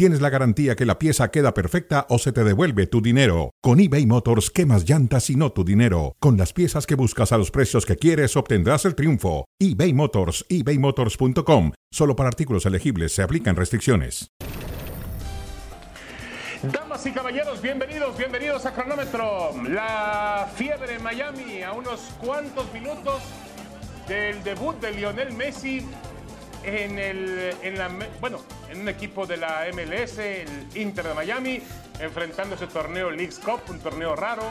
tienes la garantía que la pieza queda perfecta o se te devuelve tu dinero. Con eBay Motors, quemas llantas y no tu dinero. Con las piezas que buscas a los precios que quieres, obtendrás el triunfo. eBay Motors, ebaymotors.com. Solo para artículos elegibles se aplican restricciones. Damas y caballeros, bienvenidos, bienvenidos a Cronómetro. La fiebre en Miami a unos cuantos minutos del debut de Lionel Messi en el la bueno, en un equipo de la MLS, el Inter de Miami, enfrentando ese torneo Leagues Cup, un torneo raro,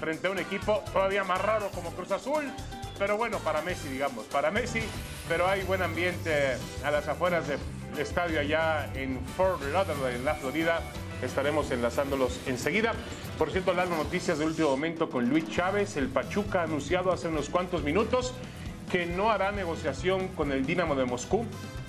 frente a un equipo todavía más raro como Cruz Azul, pero bueno, para Messi, digamos, para Messi, pero hay buen ambiente a las afueras del estadio allá en Fort Lauderdale, en la Florida. Estaremos enlazándolos enseguida. Por cierto, las noticias de último momento con Luis Chávez, el Pachuca anunciado hace unos cuantos minutos que no hará negociación con el Dinamo de Moscú.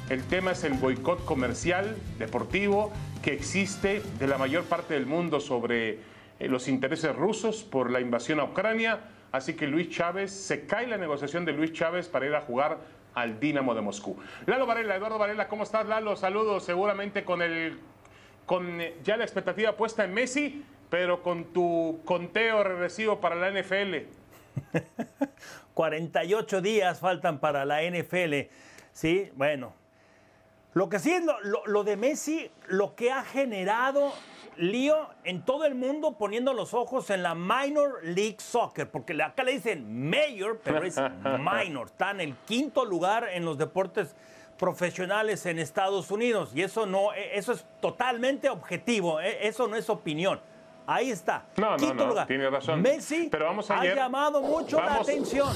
El tema es el boicot comercial, deportivo, que existe de la mayor parte del mundo sobre eh, los intereses rusos por la invasión a Ucrania. Así que Luis Chávez, se cae la negociación de Luis Chávez para ir a jugar al Dinamo de Moscú. Lalo Varela, Eduardo Varela, ¿cómo estás, Lalo? Saludos, seguramente con el con eh, ya la expectativa puesta en Messi, pero con tu conteo regresivo para la NFL. 48 días faltan para la NFL. Sí, bueno. Lo que sí es lo, lo, de Messi, lo que ha generado lío en todo el mundo poniendo los ojos en la Minor League Soccer, porque acá le dicen Mayor, pero es Minor. Está en el quinto lugar en los deportes profesionales en Estados Unidos y eso no, eso es totalmente objetivo, e, eso no es opinión. Ahí está. No, no, no, tiene razón. Messi Pero vamos ha llamado mucho la atención.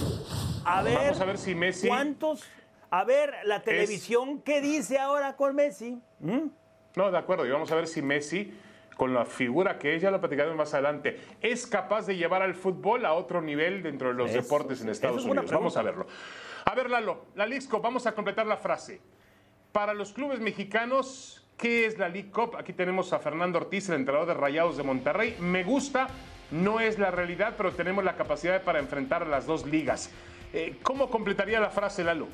A ver, vamos a ver si Messi. ¿Cuántos? A ver, la televisión, ¿qué dice ahora con Messi? ¿Mm? No, de acuerdo. Y vamos a ver si Messi, con la figura que ella lo platicaremos más adelante, es capaz de llevar al fútbol a otro nivel dentro de los deportes en Estados Unidos. Vamos a verlo. A ver, Lalo, la League vamos a completar la frase. Para los clubes mexicanos, ¿Qué es la League Cup? Aquí tenemos a Fernando Ortiz, el entrenador de Rayados de Monterrey. Me gusta, no es la realidad, pero tenemos la capacidad para enfrentar a las dos ligas. Eh, ¿Cómo completaría la frase, Lalo?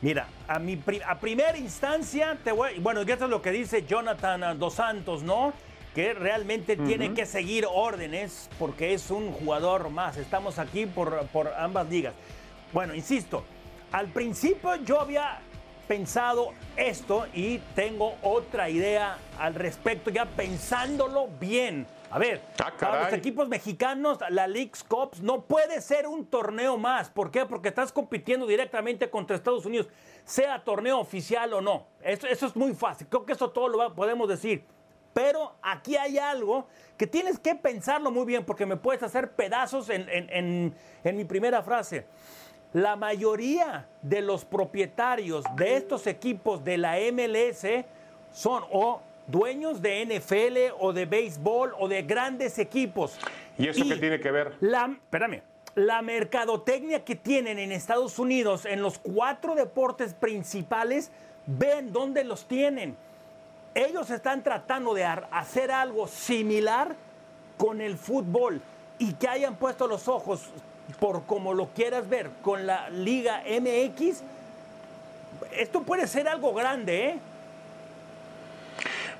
Mira, a, mi a primera instancia, te voy, bueno, esto es lo que dice Jonathan Dos Santos, ¿no? Que realmente tiene que seguir órdenes porque es un jugador más. Estamos aquí por, por ambas ligas. Bueno, insisto, al principio yo había pensado esto y tengo otra idea al respecto, ya pensándolo bien. A ver, ah, para los equipos mexicanos, la Leagues Cups no puede ser un torneo más. ¿Por qué? Porque estás compitiendo directamente contra Estados Unidos, sea torneo oficial o no. Eso, eso es muy fácil. Creo que eso todo lo podemos decir. Pero aquí hay algo que tienes que pensarlo muy bien porque me puedes hacer pedazos en, en, en mi primera frase. La mayoría de los propietarios de estos equipos de la MLS son o dueños de NFL o de béisbol o de grandes equipos. ¿Y eso qué tiene que ver? La, espérame, la mercadotecnia que tienen en Estados Unidos en los cuatro deportes principales, ven dónde los tienen. Ellos están tratando de hacer algo similar con el fútbol y que hayan puesto los ojos por como lo quieras ver, con la Liga MX, esto puede ser algo grande, ¿eh?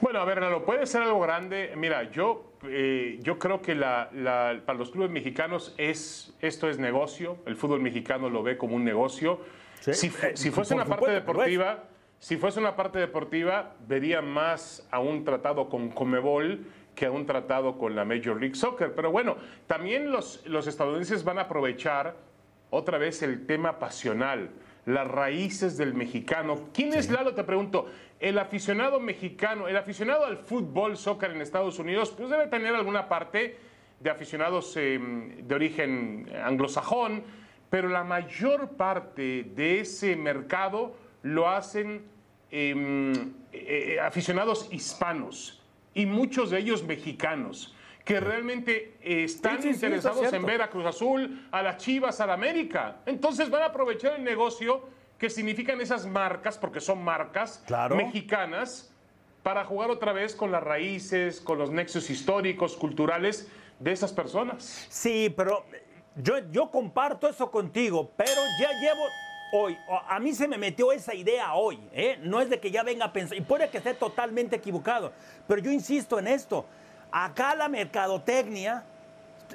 Bueno, a ver, lo puede ser algo grande. Mira, yo, eh, yo creo que la, para los clubes mexicanos es, esto es negocio. El fútbol mexicano lo ve como un negocio. Si, si, fuese una parte deportiva, si fuese una parte deportiva, vería más a un tratado con Comebol que a un tratado con la Major League Soccer. Pero bueno, también los, los estadounidenses van a aprovechar otra vez el tema pasional, las raíces del mexicano. ¿Quién es Lalo? Te pregunto. El aficionado mexicano, el aficionado al fútbol, soccer en Estados Unidos, pues debe tener alguna parte de aficionados em, de origen anglosajón, pero la mayor parte de ese mercado lo hacen em, eh, eh, aficionados hispanos y muchos de ellos mexicanos que realmente están interesados en ver a Cruz Azul, a las Chivas, a la América. Entonces van a aprovechar el negocio que significan esas marcas, porque son marcas Claro. mexicanas, para jugar otra vez con las raíces, con los nexos históricos, culturales de esas personas. Sí, pero yo, yo comparto eso contigo, pero ya llevo hoy, a mí se me metió esa idea hoy, ¿eh? no es de que ya venga a pensar, y puede que esté totalmente equivocado, pero yo insisto en esto, acá la mercadotecnia,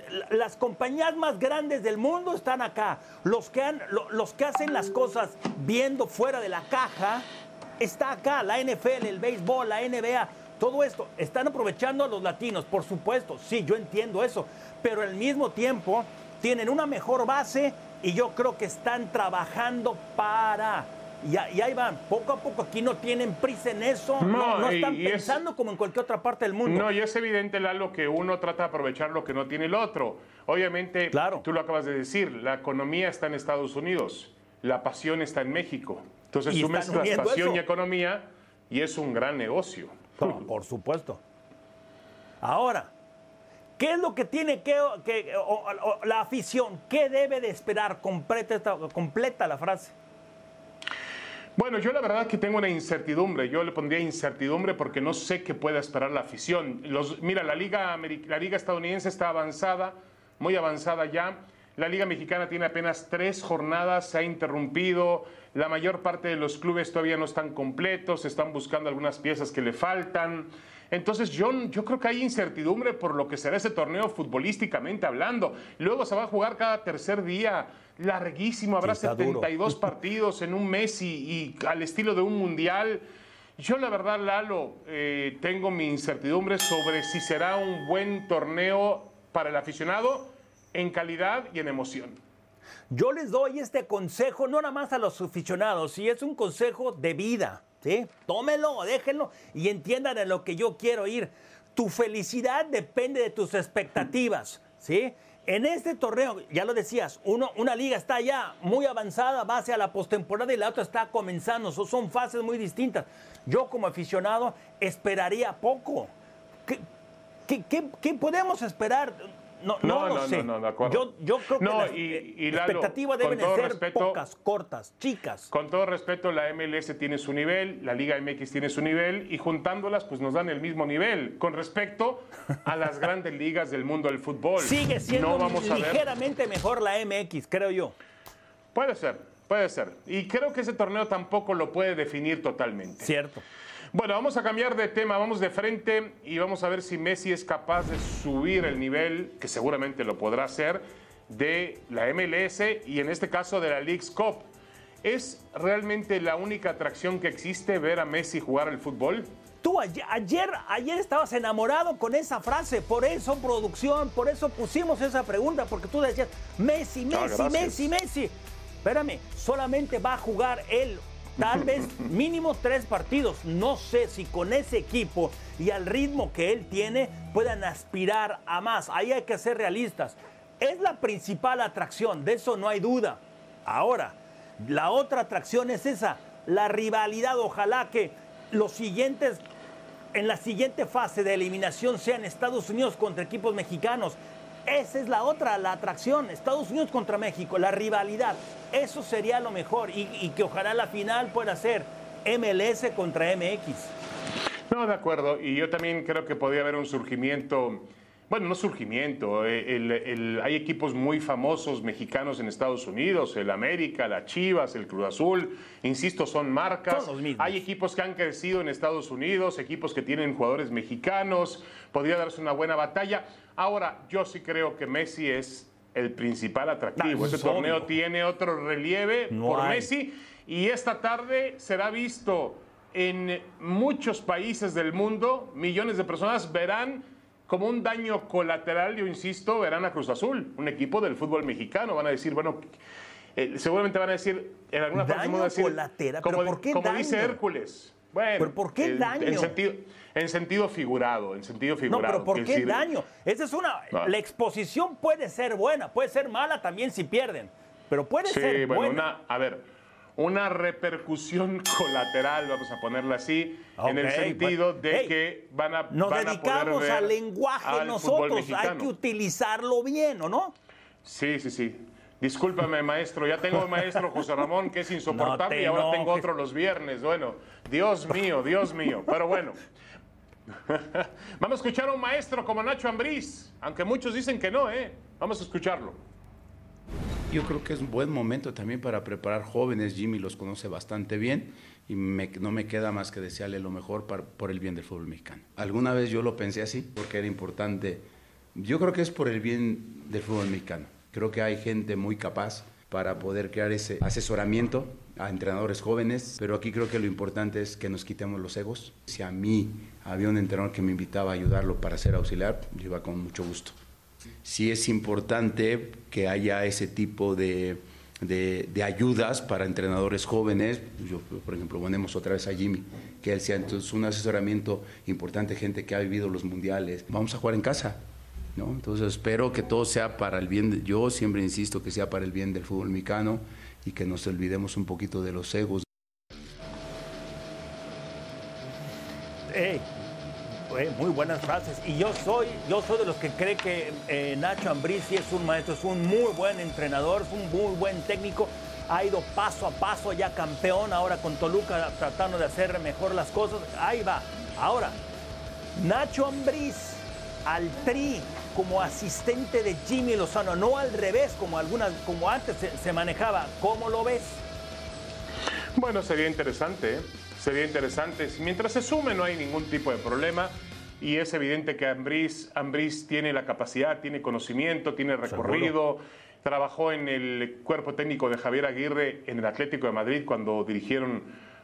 la- las compañías más grandes del mundo están acá, los que hacen las cosas viendo fuera de la caja, está acá, la NFL, el béisbol, la NBA, todo esto, están aprovechando a los latinos, por supuesto, sí, yo entiendo eso, pero al mismo tiempo tienen una mejor base y yo creo que están trabajando para... Y, ahí van, poco a poco aquí no tienen prisa en eso, no, No, no y- están y pensando como en cualquier otra parte del mundo. No, y es evidente, Lalo, que uno trata de aprovechar lo que no tiene el otro. Obviamente, Claro. tú lo acabas de decir, la economía está en Estados Unidos, la pasión está en México. Entonces tú mezclas pasión eso. y economía y es un gran negocio. No, por supuesto. Ahora, ¿qué es lo que tiene que, que- o- o- la afición? ¿Qué debe de esperar? Completa, esta- completa la frase. Bueno, yo la verdad que tengo una incertidumbre. Yo le pondría incertidumbre porque no sé qué pueda esperar la afición. Los, mira, la liga, la liga estadounidense está avanzada, muy avanzada ya. La liga mexicana tiene apenas tres jornadas, se ha interrumpido. La mayor parte de los clubes todavía no están completos, están buscando algunas piezas que le faltan. Entonces yo, yo creo que hay incertidumbre por lo que será ese torneo futbolísticamente hablando. Luego se va a jugar cada tercer día, larguísimo, habrá Sí, está duro. 72 partidos en un mes y, y al estilo de un mundial. Yo la verdad, Lalo, eh, tengo mi incertidumbre sobre si será un buen torneo para el aficionado en calidad y en emoción. Yo les doy este consejo no nada más a los aficionados, y es un consejo de vida, ¿sí? Tómenlo, déjenlo y entiendan a lo que yo quiero ir. Tu felicidad depende de tus expectativas, ¿sí? En este torneo, ya lo decías, una liga está ya muy avanzada, va hacia la postemporada y la otra está comenzando. So- Son fases muy distintas. Yo como aficionado esperaría poco. ¿Qué, qué- qué- qué podemos esperar? No, no, No, lo no, sé. no, no, de acuerdo. Yo, yo creo que las y- eh, y Lalo, expectativas deben ser respeto- pocas, cortas, chicas. Con todo respeto, la MLS tiene su nivel, la Liga MX tiene su nivel y juntándolas pues nos dan el mismo nivel con respecto a las grandes ligas del mundo del fútbol. Sigue siendo vamos ligeramente mejor la MX, creo yo. Puede ser, puede ser. Y creo que ese torneo tampoco lo puede definir totalmente. Cierto. Bueno, vamos a cambiar de tema, vamos de frente y vamos a ver si Messi es capaz de subir el nivel, que seguramente lo podrá hacer, de la MLS y en este caso de la League's Cup. ¿Es realmente la única atracción que existe ver a Messi jugar al fútbol? Tú ayer, ayer, estabas enamorado con esa frase, por eso producción, por eso pusimos esa pregunta, porque tú decías, Messi, Messi, gracias. Messi, Messi. Espérame, solamente va a jugar él, tal vez mínimo tres partidos. No sé si con ese equipo y al ritmo que él tiene puedan aspirar a más. Ahí hay que ser realistas. Es la principal atracción, de eso no hay duda. Ahora, la otra atracción es esa, la rivalidad. Ojalá que los siguientes, en la siguiente fase de eliminación sean Estados Unidos contra equipos mexicanos. Esa es la otra, la atracción, Estados Unidos contra México, la rivalidad. Eso sería lo mejor y, que ojalá la final pueda ser MLS contra MX. No, de acuerdo. Y yo también creo que podría haber un surgimiento, bueno, no surgimiento, eh, el- el- hay equipos muy famosos mexicanos en Estados Unidos, el América, la Chivas, el Cruz Azul, insisto, son marcas. Mismos. Hay equipos que han crecido en Estados Unidos, equipos que tienen jugadores mexicanos, podría darse una buena batalla. Ahora, yo sí creo que Messi es el principal atractivo. No, Ese es torneo obvio. tiene otro relieve No por hay. Messi y esta tarde será visto en muchos países del mundo. Millones de personas verán como un daño colateral, yo insisto, verán a Cruz Azul, un equipo del fútbol mexicano. Van a decir, bueno, eh, seguramente van a decir, en alguna parte Daño van a decir, colateral, como, ¿pero por qué como dice daño? Hércules. Bueno, ¿Pero por qué daño? En sentido, en sentido figurado, en sentido No, figurado. pero ¿por qué decir, daño? Esa es una. Ah. La exposición puede ser buena, puede ser mala también si pierden. Pero puede Sí, ser bueno, buena. una, a ver, una repercusión colateral, vamos a ponerla así, en el Ok, sentido de Hey, que van a Nos van a poder dedicamos ver al lenguaje al nosotros, hay que utilizarlo bien, ¿o no? Sí, sí, sí. Discúlpame, maestro, ya tengo maestro José Ramón que es insoportable y ahora tengo otro los viernes. Bueno, Dios mío, Dios mío. Pero bueno, vamos a escuchar a un maestro como Nacho Ambriz, aunque muchos dicen que no, ¿eh? Vamos a escucharlo. Yo creo que es un buen momento también para preparar jóvenes. Jimmy los conoce bastante bien y no me queda más que desearle lo mejor por el bien del fútbol mexicano. Alguna vez yo lo pensé así porque era importante. Yo creo que es por el bien del fútbol mexicano. Creo que hay gente muy capaz para poder crear ese asesoramiento a entrenadores jóvenes, pero aquí creo que lo importante es que nos quitemos los egos. Si a mí había un entrenador que me invitaba a ayudarlo para ser auxiliar, yo iba con mucho gusto. Sí es importante que haya ese tipo de, de, ayudas para entrenadores jóvenes. Yo, por ejemplo, ponemos otra vez a Jimmy, que él sea entonces un asesoramiento importante, gente que ha vivido los mundiales. Vamos a jugar en casa. ¿no? Entonces espero que todo sea para el bien, yo siempre insisto que sea para el bien del fútbol mexicano y que nos olvidemos un poquito de los egos. Muy buenas frases. Y yo soy, yo soy de los que cree que eh, Nacho Ambriz es un maestro, es un muy buen entrenador, es un muy buen técnico. Ha ido paso a paso, ya campeón ahora con Toluca, tratando de hacer mejor las cosas. Ahí va. Ahora, Nacho Ambriz al tri como asistente de Jimmy Lozano, no al revés como algunas, como antes se, manejaba. ¿Cómo lo ves? Bueno, sería interesante, ¿eh? Sería interesante. Mientras se sume no hay ningún tipo de problema y es evidente que Ambriz, tiene la capacidad, tiene conocimiento, tiene recorrido. Trabajó en el cuerpo técnico de Javier Aguirre en el Atlético de Madrid cuando dirigieron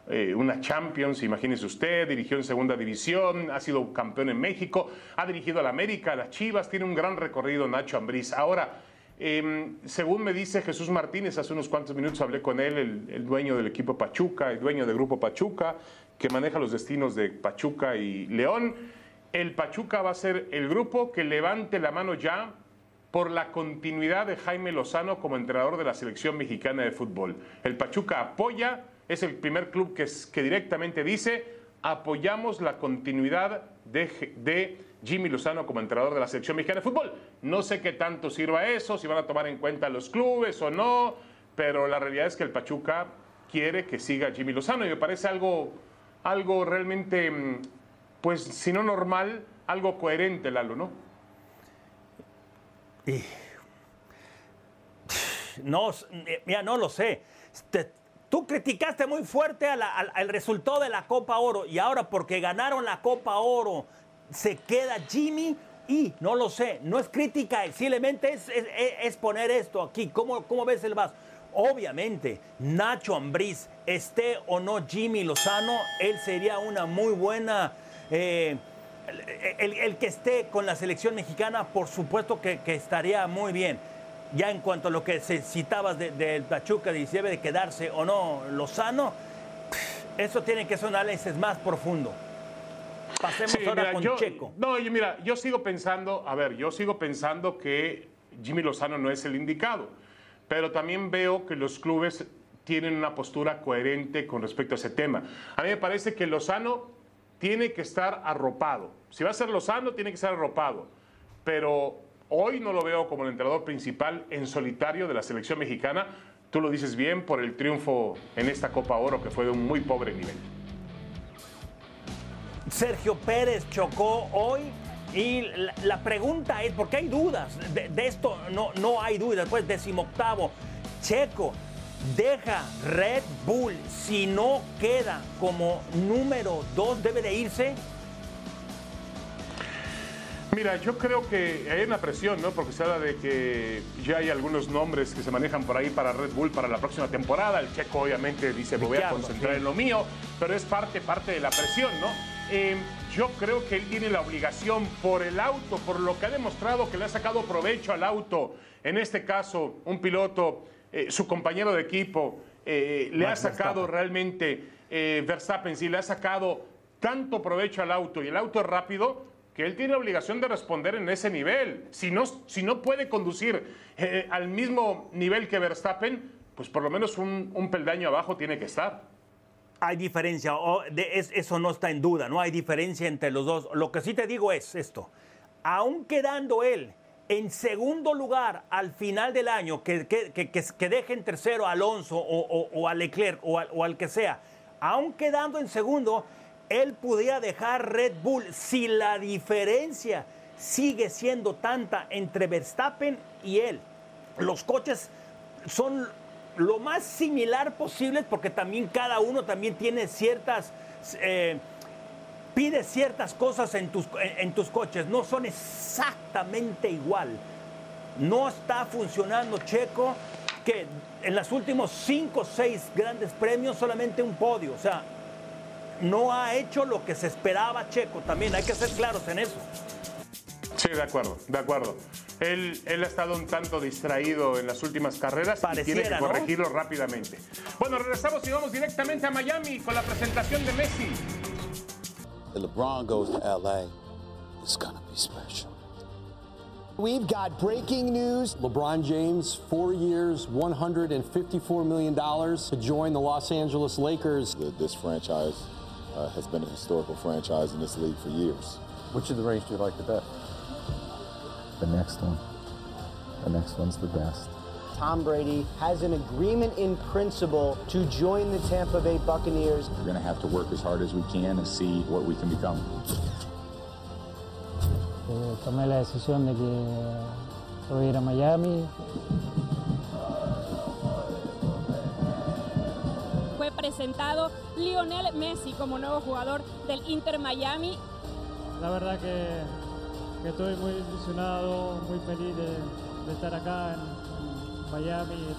eh, una Champions, imagínese usted, dirigió en segunda división, ha sido campeón en México, ha dirigido a la América, a las Chivas, tiene un gran recorrido Nacho Ambriz. Ahora, em, según me dice Jesús Martínez, hace unos cuantos minutos hablé con él, el, dueño del equipo Pachuca, el dueño del grupo Pachuca, que maneja los destinos de Pachuca y León. El Pachuca va a ser el grupo que levante la mano ya por la continuidad de Jaime Lozano como entrenador de la selección mexicana de fútbol. El Pachuca apoya es el primer club que, directamente dice apoyamos la continuidad de, de, Jimmy Lozano como entrenador de la selección mexicana de fútbol. No sé qué tanto sirva eso, si van a tomar en cuenta los clubes o no, pero la realidad es que el Pachuca quiere que siga Jimmy Lozano y me parece algo, algo realmente, mm, pues si no normal, algo coherente, Lalo, ¿no? No, mira, no lo sé. Tú criticaste muy fuerte al, resultado de la Copa Oro y ahora porque ganaron la Copa Oro se queda Jimmy y no lo sé, no es crítica, simplemente es, poner esto aquí. ¿Cómo, ¿Cómo, ves el vaso? Obviamente, Nacho Ambriz, esté o no Jimmy Lozano, él sería una muy buena... Eh, el, que esté con la selección mexicana, por supuesto que estaría muy bien ya en cuanto a lo que citabas del de Pachuca, de si debe de quedarse o no Lozano, eso tiene que ser un análisis más profundo. Pasemos ahora con Checo. No, yo, mira, yo sigo pensando, a ver, yo sigo pensando que Jimmy Lozano no es el indicado, pero también veo que los clubes tienen una postura coherente con respecto a ese tema. A mí me parece que Lozano tiene que estar arropado. Si va a ser Lozano, tiene que estar arropado. Pero Hoy no lo veo como el entrenador principal en solitario de la selección mexicana. Tú lo dices bien por el triunfo en esta Copa Oro que fue de un muy pobre nivel. Sergio Pérez chocó hoy y la, pregunta es, porque hay dudas, de, esto no, no hay dudas, después decimoctavo, Checo deja Red Bull, si no queda como número dos, debe de irse. Mira, yo creo que hay una presión, ¿no? Porque se habla de que ya hay algunos nombres que se manejan por ahí para Red Bull para la próxima temporada. El checo obviamente dice, me voy a concentrar en lo mío, pero es parte, parte de la presión, ¿no? Eh, yo creo que él tiene la obligación por el auto, por lo que ha demostrado que le ha sacado provecho al auto. En este caso, un piloto, eh, su compañero de equipo, eh, le ha sacado realmente, Verstappen sí, le ha sacado tanto provecho al auto y el auto es rápido que él tiene obligación de responder en ese nivel. Si no, si no puede conducir eh, al mismo nivel que Verstappen, pues por lo menos un, peldaño abajo tiene que estar. Hay diferencia, eso no está en duda, no hay diferencia entre los dos. Lo que sí te digo es esto, aún quedando él en segundo lugar al final del año, que, que, que, que dejen tercero a Alonso o, o, o a Leclerc o, a, o al que sea, aún quedando en segundo, él pudiera dejar Red Bull si la diferencia sigue siendo tanta entre Verstappen y él. Los coches son lo más similar posible porque también cada uno también tiene ciertas... Eh, pide ciertas cosas en tus, en, tus coches, no son exactamente igual. No está funcionando Checo, que en los últimos cinco o seis grandes premios solamente un podio. O sea, no ha hecho lo que se esperaba Checo también, hay que ser claros en eso. Sí, de acuerdo, de acuerdo. Él, él, ha estado un tanto distraído en las últimas carreras Pareciera, y tiene que corregirlo ¿no? rápidamente. Bueno, regresamos y vamos directamente a Miami con la presentación de Messi. If LeBron goes to LA, it's gonna be special. We've got breaking news. LeBron James, four years, $154 million to join the Los Angeles Lakers. This franchise uh, has been a historical franchise in this league for years. Which of the rings do you like the best? The next one. The next one's the best. Tom Brady has an agreement in principle to join the Tampa Bay Buccaneers. We're going to have to work as hard as we can and see what we can become. Eh, tomé la decisión de que voy a ir a Miami. Presentado Lionel Messi como nuevo jugador del Inter Miami. La verdad que, que estoy muy ilusionado, muy feliz de, de estar acá en, en Miami.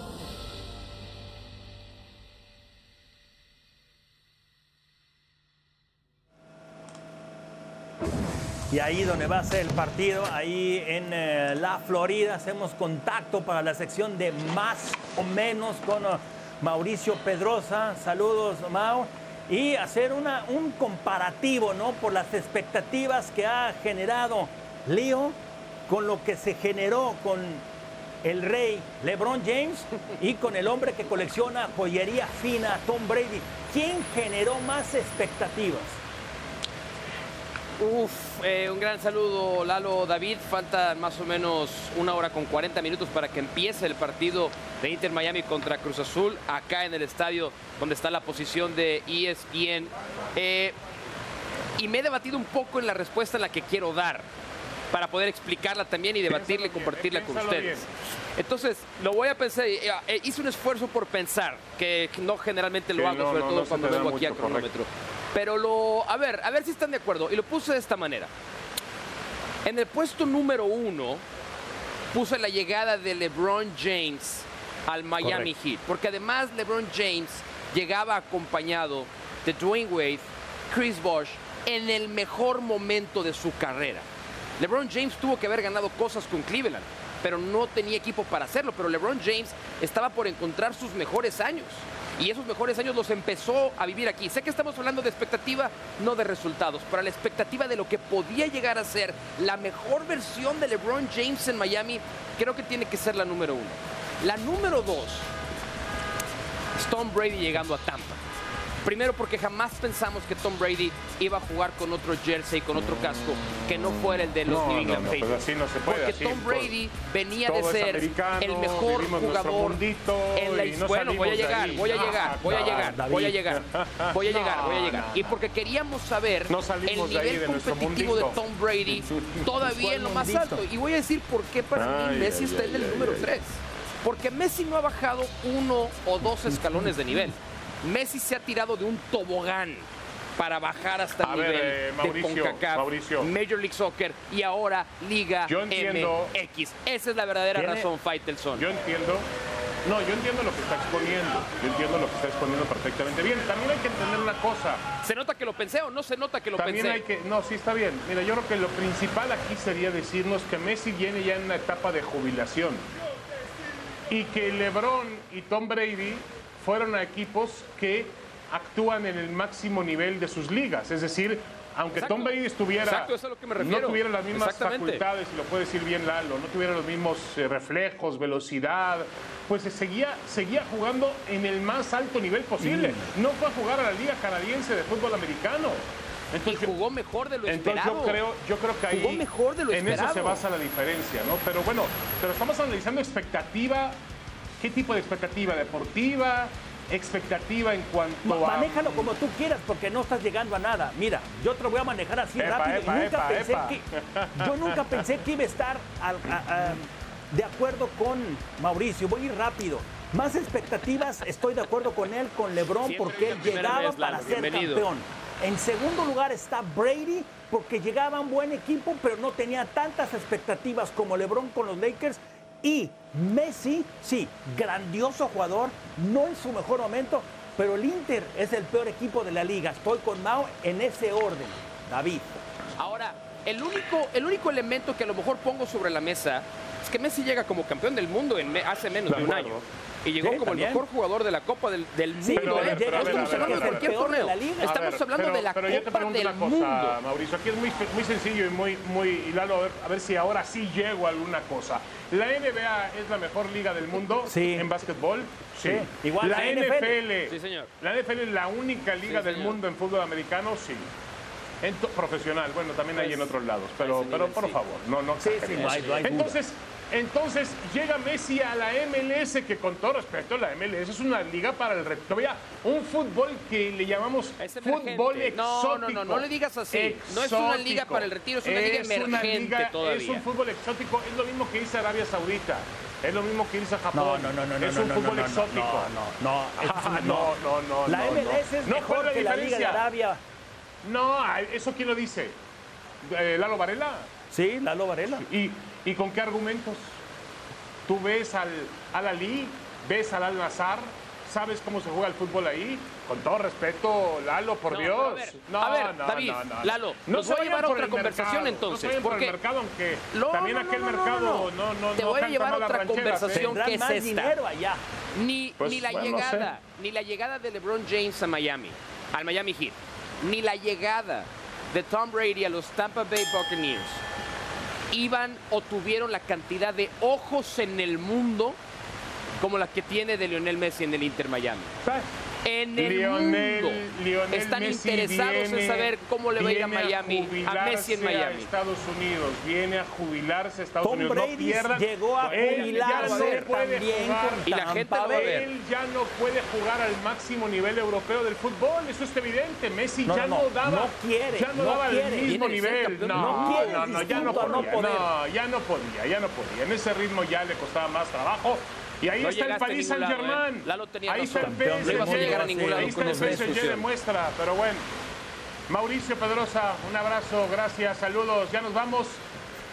Y ahí donde va a ser el partido, ahí en eh, la Florida, hacemos contacto para la sección de más o menos con uh, Mauricio Pedrosa. Saludos, Mau. Y hacer una, un comparativo, ¿no? Por las expectativas que ha generado Leo con lo que se generó con el rey LeBron James y con el hombre que colecciona joyería fina, Tom Brady. ¿Quién generó más expectativas? Uf, eh, un gran saludo Lalo David. Falta más o menos una hora con 40 minutos para que empiece el partido de Inter Miami contra Cruz Azul, acá en el estadio donde está la posición de ESPN. Eh, y me he debatido un poco en la respuesta en la que quiero dar para poder explicarla también y debatirla y compartirla con ustedes. Entonces, lo voy a pensar. eh, eh, hice un esfuerzo por pensar, que no generalmente lo Sí, hago, no, sobre no, todo no cuando vengo aquí a mucho, cronómetro. Pero lo, a ver, a ver si están de acuerdo. Y lo puse de esta manera. En el puesto número uno puse la llegada de LeBron James al Miami. Heat. Porque además LeBron James llegaba acompañado de Dwayne Wade, Chris Bosh, en el mejor momento de su carrera. LeBron James tuvo que haber ganado cosas con Cleveland, pero no tenía equipo para hacerlo. Pero LeBron James estaba por encontrar sus mejores años. Y esos mejores años los empezó a vivir aquí. Sé que estamos hablando de expectativa, no de resultados, pero la expectativa de lo que podía llegar a ser la mejor versión de LeBron James en Miami, creo que tiene que ser la número uno. La número dos Tom Brady llegando a Tampa. Primero porque jamás pensamos que Tom Brady iba a jugar con otro jersey, con otro casco, que no fuera el de los No, New England no, Patriots. así no se puede, Porque así, Tom pues, Brady venía de ser el mejor jugador en la no Bueno, voy a llegar, ahí. voy a llegar, voy a llegar, voy a llegar, voy a llegar, voy a llegar. Y porque queríamos saber el nivel de competitivo de. Tom Brady todavía en lo más mundito? alto. Y voy a decir por qué para mí Messi ay, está ay, en el ay, número ay. 3. Porque Messi no ha bajado uno o dos escalones de nivel. Messi se ha tirado de un tobogán para bajar hasta el A ver, nivel eh, Mauricio, de CONCACAF, Mauricio. Major League Soccer y ahora Liga Yo entiendo- MX. Esa es la verdadera Tiene- razón, Faitelson. Yo entiendo. No, yo entiendo lo que está exponiendo. Yo entiendo lo que está exponiendo perfectamente bien. También hay que entender una cosa. ¿Se nota que lo pensé o no se nota que lo También pensé? hay que. No, sí está bien. Mira, yo creo que lo principal aquí sería decirnos que Messi viene ya en una etapa de jubilación. Y que LeBron y Tom Brady fueron a equipos que actúan en el máximo nivel de sus ligas. Es decir, aunque Exacto. Tom Brady estuviera. Exacto, eso es a lo que me no tuviera las mismas facultades, y lo puede decir bien Lalo, no tuviera los mismos eh, reflejos, velocidad, pues se seguía, seguía jugando en el más alto nivel posible. No fue a jugar a la Liga Canadiense de Fútbol Americano. Entonces, y jugó mejor de lo Entonces esperado. yo creo, yo creo que ahí Jugó mejor de lo en eso esperado. se basa la diferencia, ¿no? Pero bueno, pero estamos analizando expectativa, ¿qué tipo de expectativa? ¿Deportiva? ¿Expectativa en cuanto Ma- a...? Manéjalo como tú quieras porque no estás llegando a nada. Mira, yo te lo voy a manejar así Epa, rápido. epa, nunca epa, pensé epa. que yo nunca pensé que iba a estar al- a- a- de acuerdo con Mauricio. Voy a ir rápido. Más expectativas, estoy de acuerdo con él, con LeBron, Siempre porque él llegaba para ser bienvenido. campeón. En segundo lugar está Brady, porque llegaba a un buen equipo, pero no tenía tantas expectativas como LeBron con los Lakers. Y Messi, sí, grandioso jugador, no en su mejor momento, pero el Inter es el peor equipo de la liga. Estoy con Mao en ese orden, David. Ahora, el único, el único elemento que a lo mejor pongo sobre la mesa es que Messi llega como campeón del mundo en me- hace menos De un año. Y llegó Sí, como también. el mejor jugador de la Copa del, del Sí, mundo. pero pero no estamos hablando de cualquier El peor de torneo. Estamos hablando pero- de la pero yo te Copa pregunto del una cosa, mundo. Mauricio, aquí es muy, muy sencillo y muy, muy, y Lalo, a ver, a ver si ahora sí llego a alguna cosa. ¿La NBA es la mejor liga del mundo Sí. en básquetbol? Sí. Sí, igual la NFL. Sí, señor. La NFL es la única liga Sí, del mundo en fútbol americano, sí. En profesional, bueno, también hay Pues, en otros lados, pero, pero nivel, por sí. favor, no, no Sí, sí, exageremos. no hay- no hay duda. Entonces, entonces llega Messi a la MLS, que con todo respeto, la MLS es una liga para el reto. Todavía un fútbol que le llamamos Es fútbol exótico. No, no, no, no le digas así. No es una liga Exótico. para el retiro, es una liga una emergente liga- Es todavía. un fútbol exótico, es lo mismo que dice Arabia Saudita. Es lo mismo que dice No, Japón. no, no, no, no. Es no, un no, fútbol no, no, exótico. No, no, no. es Ah, no, no, no. La no, MLS no. es No, mejor ¿cuál es que la Liga de? Arabia. No, ah, ¿eso quién lo dice? Eh, ¿Lalo Varela? Sí, Lalo Varela. ¿Y, ¿Y con qué argumentos? Tú ves al, al Ali, ves al Al Nazar, sabes cómo se juega el fútbol ahí. Con todo respeto, Lalo, por No, Dios. a ver, no, a ver, no, David, no, no. Lalo, no nos se voy a llevar otra conversación mercado, entonces, No se vayan por porque- el mercado, aunque No, también no, aquel no, no, mercado no. no, no, Te voy a llevar otra ¿eh? conversación. ¿qué es esta? dinero allá. Ni, Pues, ni la bueno, no sé. llegada, ni la llegada de LeBron James a Miami, al Miami Heat, ni la llegada de Tom Brady a los Tampa Bay Buccaneers iban o tuvieron la cantidad de ojos en el mundo como la que tiene de Lionel Messi en el Inter Miami. En el Lionel- mundo Lionel están Messi interesados en saber cómo le va a ir a Miami, a, Messi en a Miami. Estados Unidos, viene a jubilarse a Estados Tom Unidos. Brady no pierdan. llegó a Él ya jubilarse no puede también jugar. con Y la gente lo va a Bay. ver. Él ya no puede jugar al máximo nivel europeo del fútbol, eso es evidente. Messi No, ya no, daba, no quiere, ya no, no daba quiere. el mismo nivel. campeón. No, No quiere, no, no, ya podía. No, ya no podía, ya no podía. En ese ritmo ya le costaba más trabajo. Y ahí No está el Germain. ¿eh? Tenía ahí está el PSG. ahí está el PSG demuestra, pero bueno. Mauricio Pedrosa, un abrazo, gracias, saludos. Ya nos vamos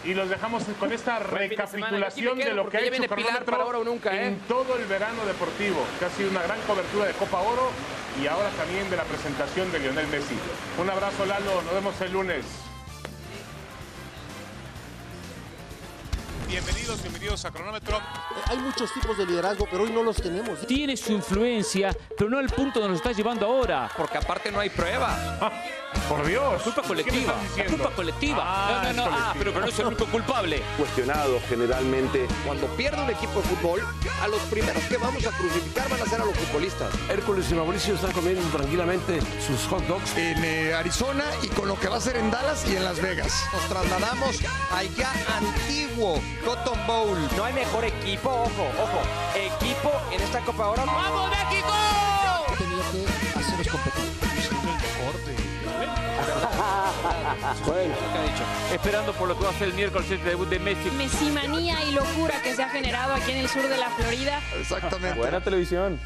y los dejamos con esta recapitulación de lo que ha hecho Pilar Cronómetro para ahora o nunca, ¿eh? en todo el verano deportivo, que ha sido una gran cobertura de Copa Oro y ahora también de la presentación de Lionel Messi. Un abrazo, Lalo, nos vemos el lunes. Bienvenidos, bienvenidos a Cronómetro. Hay muchos tipos de liderazgo, pero hoy no los tenemos. Tiene su influencia, pero no al punto donde nos está llevando ahora. Porque aparte no hay prueba. Por Dios. Culpa colectiva. La culpa colectiva. Ah, no, no, no. es Ah, colectiva. pero, pero no es el único culpable. Cuestionado generalmente. Cuando pierde un equipo de fútbol, a los primeros que vamos a crucificar van a ser a los futbolistas. Hércules y Mauricio están comiendo tranquilamente sus hot dogs. En eh, Arizona y con lo que va a ser en Dallas y en Las Vegas. Nos trasladamos al ya antiguo Cotton Bowl. No hay mejor equipo, ojo, ojo. Equipo en esta Copa ahora. ¡Vamos, México! Tenía que hacerlos competir. Bueno. Esperando por lo que va a ser el miércoles el debut de Messi. Mesimanía y locura que se ha generado aquí en el sur de la Florida. Exactamente. Buena televisión.